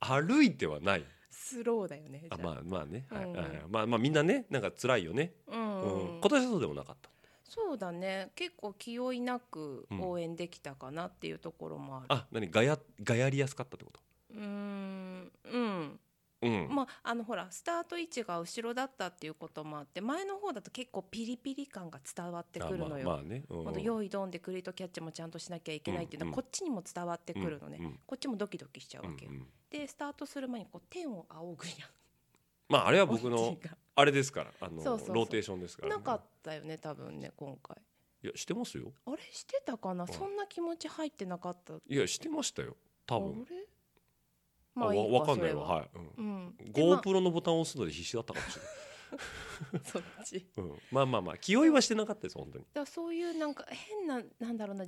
歩いてはないスローだよねあまあまあね、はいうん。はいはい。まあまあみんなねなんか辛いよね、うんうん。今年はそうでもなかった？そうだね。結構気負いなく応援できたかなっていうところもある。あ何？ガヤガヤりやすかったってこと？うーん。うんうん。まああのほらスタート位置が後ろだったっていうこともあって前の方だと結構ピリピリ感が伝わってくるのよ。あまあまあね。うん用意ドンでクリートキャッチもちゃんとしなきゃいけないっていうのはうんこっちにも伝わってくるのね、うんうんこっちもドキドキしちゃうわけよ。うんうん。でスタートする前にこう天を仰ぐじゃん。まああれは僕このあれですから。あのローテーションですから、なかったよね多分ね今回。いやしてますよ。あれ？してたかな、ん。そんな気持ち入ってなかった。いやしてましたよ。多分。あれ？あまあいいかわわかんないそれは。わはい、うん。うん。でまあ。GoPro のボタンを押すので必死だったかもしれ そっち。ない、うん、まあまあまあ気負いはしてなかったです本当に。だからそういうなんか変ななんだろうな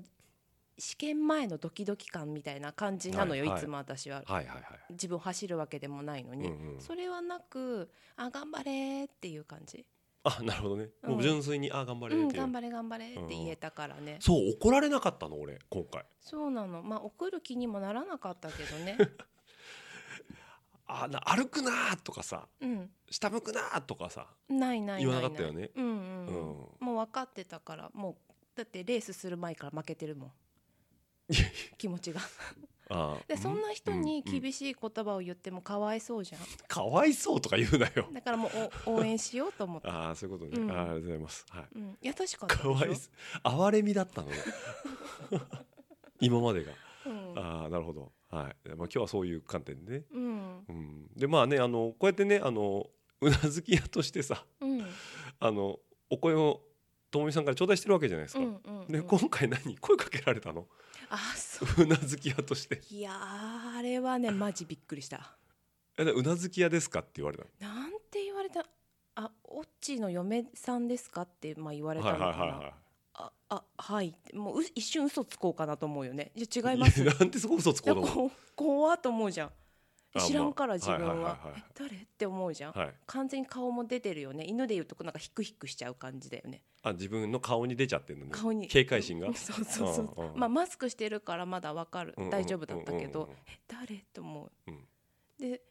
試験前のドキドキ感みたいな感じなのよ、はいはい。いつも私は、はいはいはい。自分走るわけでもないのに、うんうん。それはなくあ頑張れっていう感じ、あなるほどね、うん。もう純粋にあ頑張れうん、っていう、頑張れ頑張れって言えたからね、そう怒られなかったの俺今回。そうなの。まあ送る気にもならなかったけどね あな歩くなーとかさうん。下向くなーとかさないない言わなかったよね。うんうん、うん。うんもう分かってたからもうだってレースする前から負けてるもん。気持ちが。あでそんな人に厳しい言葉を言ってもかわいそうじゃん。かわいそうとか言うなよ。だからもうお応援しようと思って、ああそういうことね、うん。ありがとうございます。はい。うん、優しかかわいそう。哀れみだったのね。今までが、うん。ああなるほどはい、まあ、今日はそういう観点でね、うん。うん、でまあねあのこうやってねあのうなずき屋としてさうん。あのお声をともみさんから頂戴してるわけじゃないですか、うんうんうん。で今回何？声かけられたの？あそう。うなずき屋として。いやーあれはね マジびっくりした。えでうなずき屋ですかって言われたの？なんて言われた？あオッチーの嫁さんですかってまあ言われたのかな、はいはいはいはいああはい。ってもうう一瞬嘘つこうかなと思うよね。いや違います。なんでそこ嘘つこうと思う？いやこ怖っと思うじゃん。あ知らんから自分は,、誰？って思うじゃん、はい。完全に顔も出てるよね。犬でいうとこなんかヒクヒクしちゃう感じだよね。あ自分の顔に出ちゃってるの？ね顔に。警戒心が？そうそうそうう。んうんまあマスクしてるからまだわかる。うんうん大丈夫だったけど。うんうん誰と思う、うん。で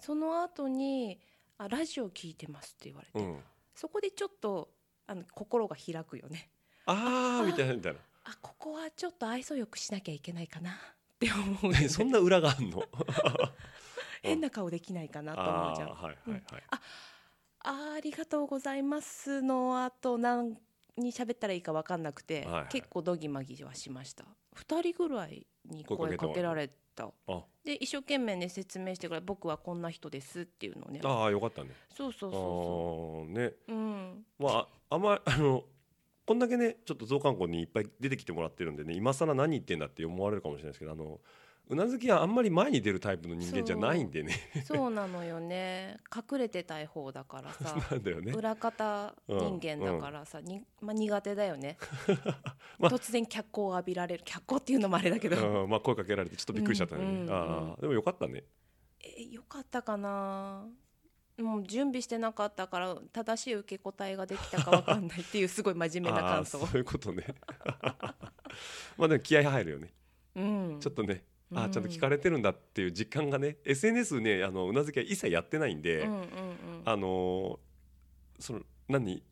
その後にあラジオ聞いてますって言われて、うん。そこでちょっとあの心が開くよねああみたいなみたいな。あここはちょっと愛想よくしなきゃいけないかな。って思うよね、えそんな裏があんの？変な顔できないかなと思うじゃん。あーはいはいはい。あありがとうございますの後何に喋ったらいいか分かんなくて、はいはい。結構ドギマギはしました。2人ぐらいに声かけられた。あ。で一生懸命ね説明してくれ僕はこんな人ですっていうのをね。ああよかったね。そうそうそうあーね。そううん。まああんまあのこんだけねちょっと増刊号にいっぱい出てきてもらってるんでね今更何言ってんだって思われるかもしれないですけどあのうなずきはあんまり前に出るタイプの人間じゃないんでね。そうなのよね。隠れてたい方だからさ。なんだよね。裏方人間だからさ、にまあ、苦手だよね、まあ。突然脚光を浴びられる。脚光っていうのもあれだけど。うんまあ声かけられてちょっとびっくりしちゃったね、うんうんうんああでもよかったね。えよかったかなもう準備してなかったから正しい受け答えができたかわかんないっていうすごい真面目なああ感想そういうことね。まあでも気合入るよね、うん。ちょっとねあうん。ーちゃんと聞かれてるんだっていう実感がね SNS ねあのうなずきは一切やってないんで、うんうんうん。あのーその何？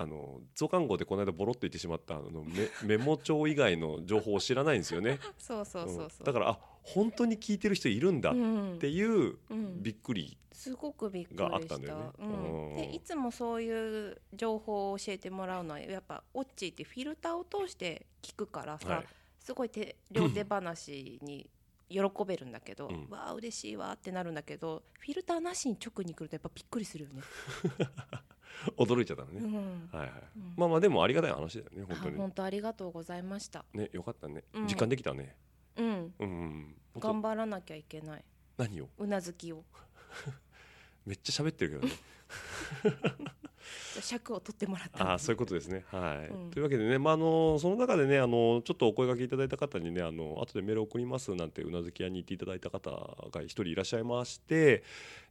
あの増刊号でこの間ボロッと言ってしまったあのメメモ帳以外の情報を知らないんですよね。そうそうそうそう、ん。だからあ本当に聞いてる人いるんだっていううん。びっくり、すごくびっくりがあっした。たんだよねうん、うん。でいつもそういう情報を教えてもらうのはやっぱオッチーってフィルターを通して聞くからさ、はい。すごい手両手話に喜べるんだけど、うん。わあ嬉しいわってなるんだけどフィルターなしに直に来るとやっぱびっくりするよね。驚いちゃったのね、うん。はいはい、まあまあでもありがたい話だよね本当に。あ本当ありがとうございました。ねよかったね、うん。実感できたね。うん、うん頑張らなきゃいけない。何を？うなずきを。めっちゃ喋ってるけどね 尺を取ってもらったああそういうことですね。はい、うんというわけでね、まあ、あのその中でねあのちょっとお声掛けいただいた方にねあの後でメール送りますなんてうなずき屋に言っていただいた方が一人いらっしゃいまして、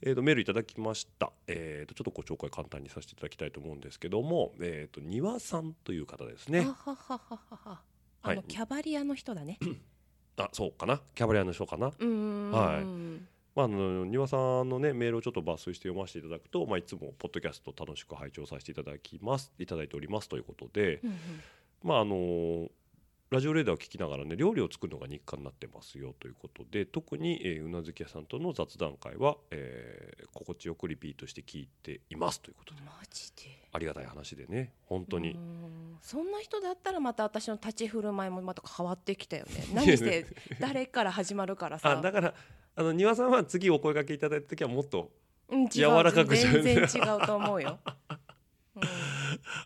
えー、とメールいただきました、えー、とちょっとご紹介簡単にさせていただきたいと思うんですけども、えー、と庭さんという方ですね。あははははは。あの、はいキャバリアの人だね。あそうかなキャバレアの人かな。うーんはいまあ、あの庭さんのねメールをちょっと抜粋して読ませていただくと、まあ、いつもポッドキャスト楽しく拝聴させていただきます。いただいております。ということで、うんうん。まああのラジオレーダーを聞きながらね料理を作るのが日課になってますよ。ということで特に、えーうなずき屋さんとの雑談会は、えー心地よくリピートして聞いています。ということでマジで？ありがたい話でね本当に。そんな人だったらまた私の立ち振る舞いもまた変わってきたよね。何せ誰から始まるからさ。あだからあの庭さんは次お声掛けいただいた時はもっとうん違う。柔らかくし全然 違うと思うよ。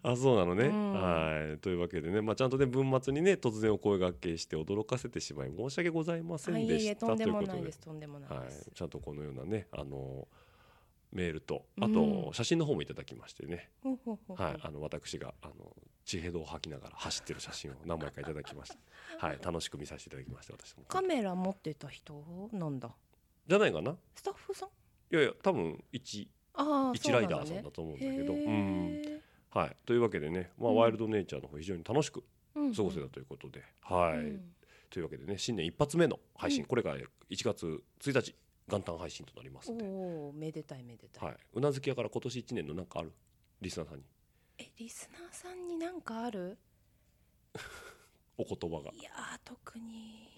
あそうなのね、うん。はい。というわけでね、まあ、ちゃんとね文末にね突然お声掛けして驚かせてしまい申し訳ございませんあいえいえでしたとんで。もということないです。とんでもないです。はい、ちゃんとこのようなねあのメールとあうん。と写真の方もいただきましてね、ほうほうほうほう。はい、あの私があの地平道を吐きながら走ってる写真を何枚かいただきましたはい楽しく見させていただきました私も。カメラ持ってた人なんだ。じゃないかな。スタッフさん？いやいや多分一一ライダーさんだと思うんだけど。うん。はい。というわけでね、まあうん。ワイルドネイチャーの方非常に楽しくうんうん過ごせたということで、はい、うん。というわけでね新年一発目の配信、うん。これが1月1日元旦配信となりますんで、おおめでたいめでたい。はい、うなずき屋から今年1年のなんかある？リスナーさんにえリスナーさんになんかある？お言葉がいやー特に。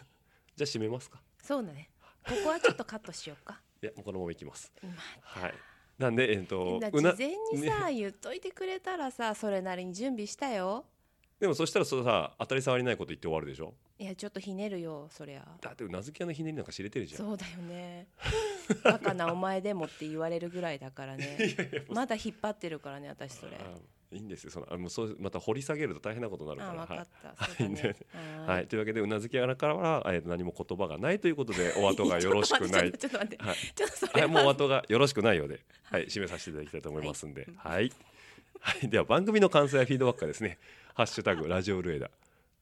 じゃあ締めますかそうだね。ここはちょっとカットしようか。いやもうこのままいきますまはいなんでえっ、と事前にさ、ね言っといてくれたらさそれなりに準備したよでもそしたらそれさ当たり障りないこと言って終わるでしょいやちょっとひねるよそりゃ。だってうなずき屋のひねりなんか知れてるじゃん。そうだよね。バカなお前でもって言われるぐらいだからね。まだ引っ張ってるからね私それ。あいいんですよ。そのあもうそうまた掘り下げると大変なことになるから。あわかった。はいね。はい。はいはい。というわけでうなずき屋からは、えー何も言葉がないということでお後がよろしくない。ちょっと待ってはい。ちょっとそれは。い、もうお後がよろしくないようで、はい、締めさせていただきたいと思いますんで、はい、はい、では番組の感想やフィードバックはですね、ハッシュタグラジオルエダ、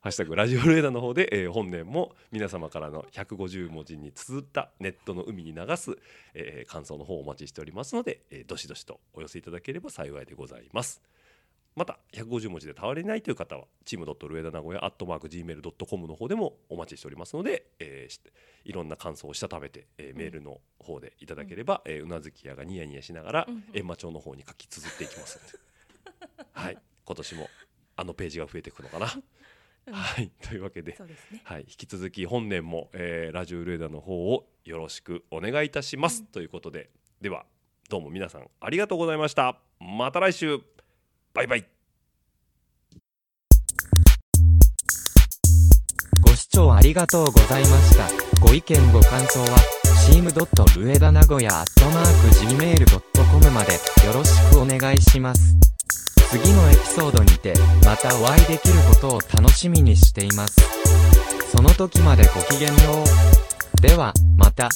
ハッシュタグラジオルエダの方で、えー本年も皆様からの150文字に綴ったネットの海に流す、えー感想の方をお待ちしておりますので、えーどしどしとお寄せいただければ幸いでございます。また150文字で倒れないという方はチームルエダ名古屋アットマーク Gmail.com の方でもお待ちしておりますので、えーしいろんな感想をしたためて、えーメールの方でいただければ、えーうなずき屋がニヤニヤしながらうんうん閻魔帳の方に書き綴っていきますので、はい、今年もあのページが増えていくのかな。はい、というわけで、ね。はい、引き続き本年も、えーラジオルエダの方をよろしくお願いいたします、ということでではどうも皆さんありがとうございました。また来週。バイバイ。ご視聴ありがとうございました。ご意見ご感想は、チームドットルエダ名古屋アットマーク Gmail.com までよろしくお願いします。次のエピソードにて、またお会いできることを楽しみにしています。その時までごきげんよう。では、また。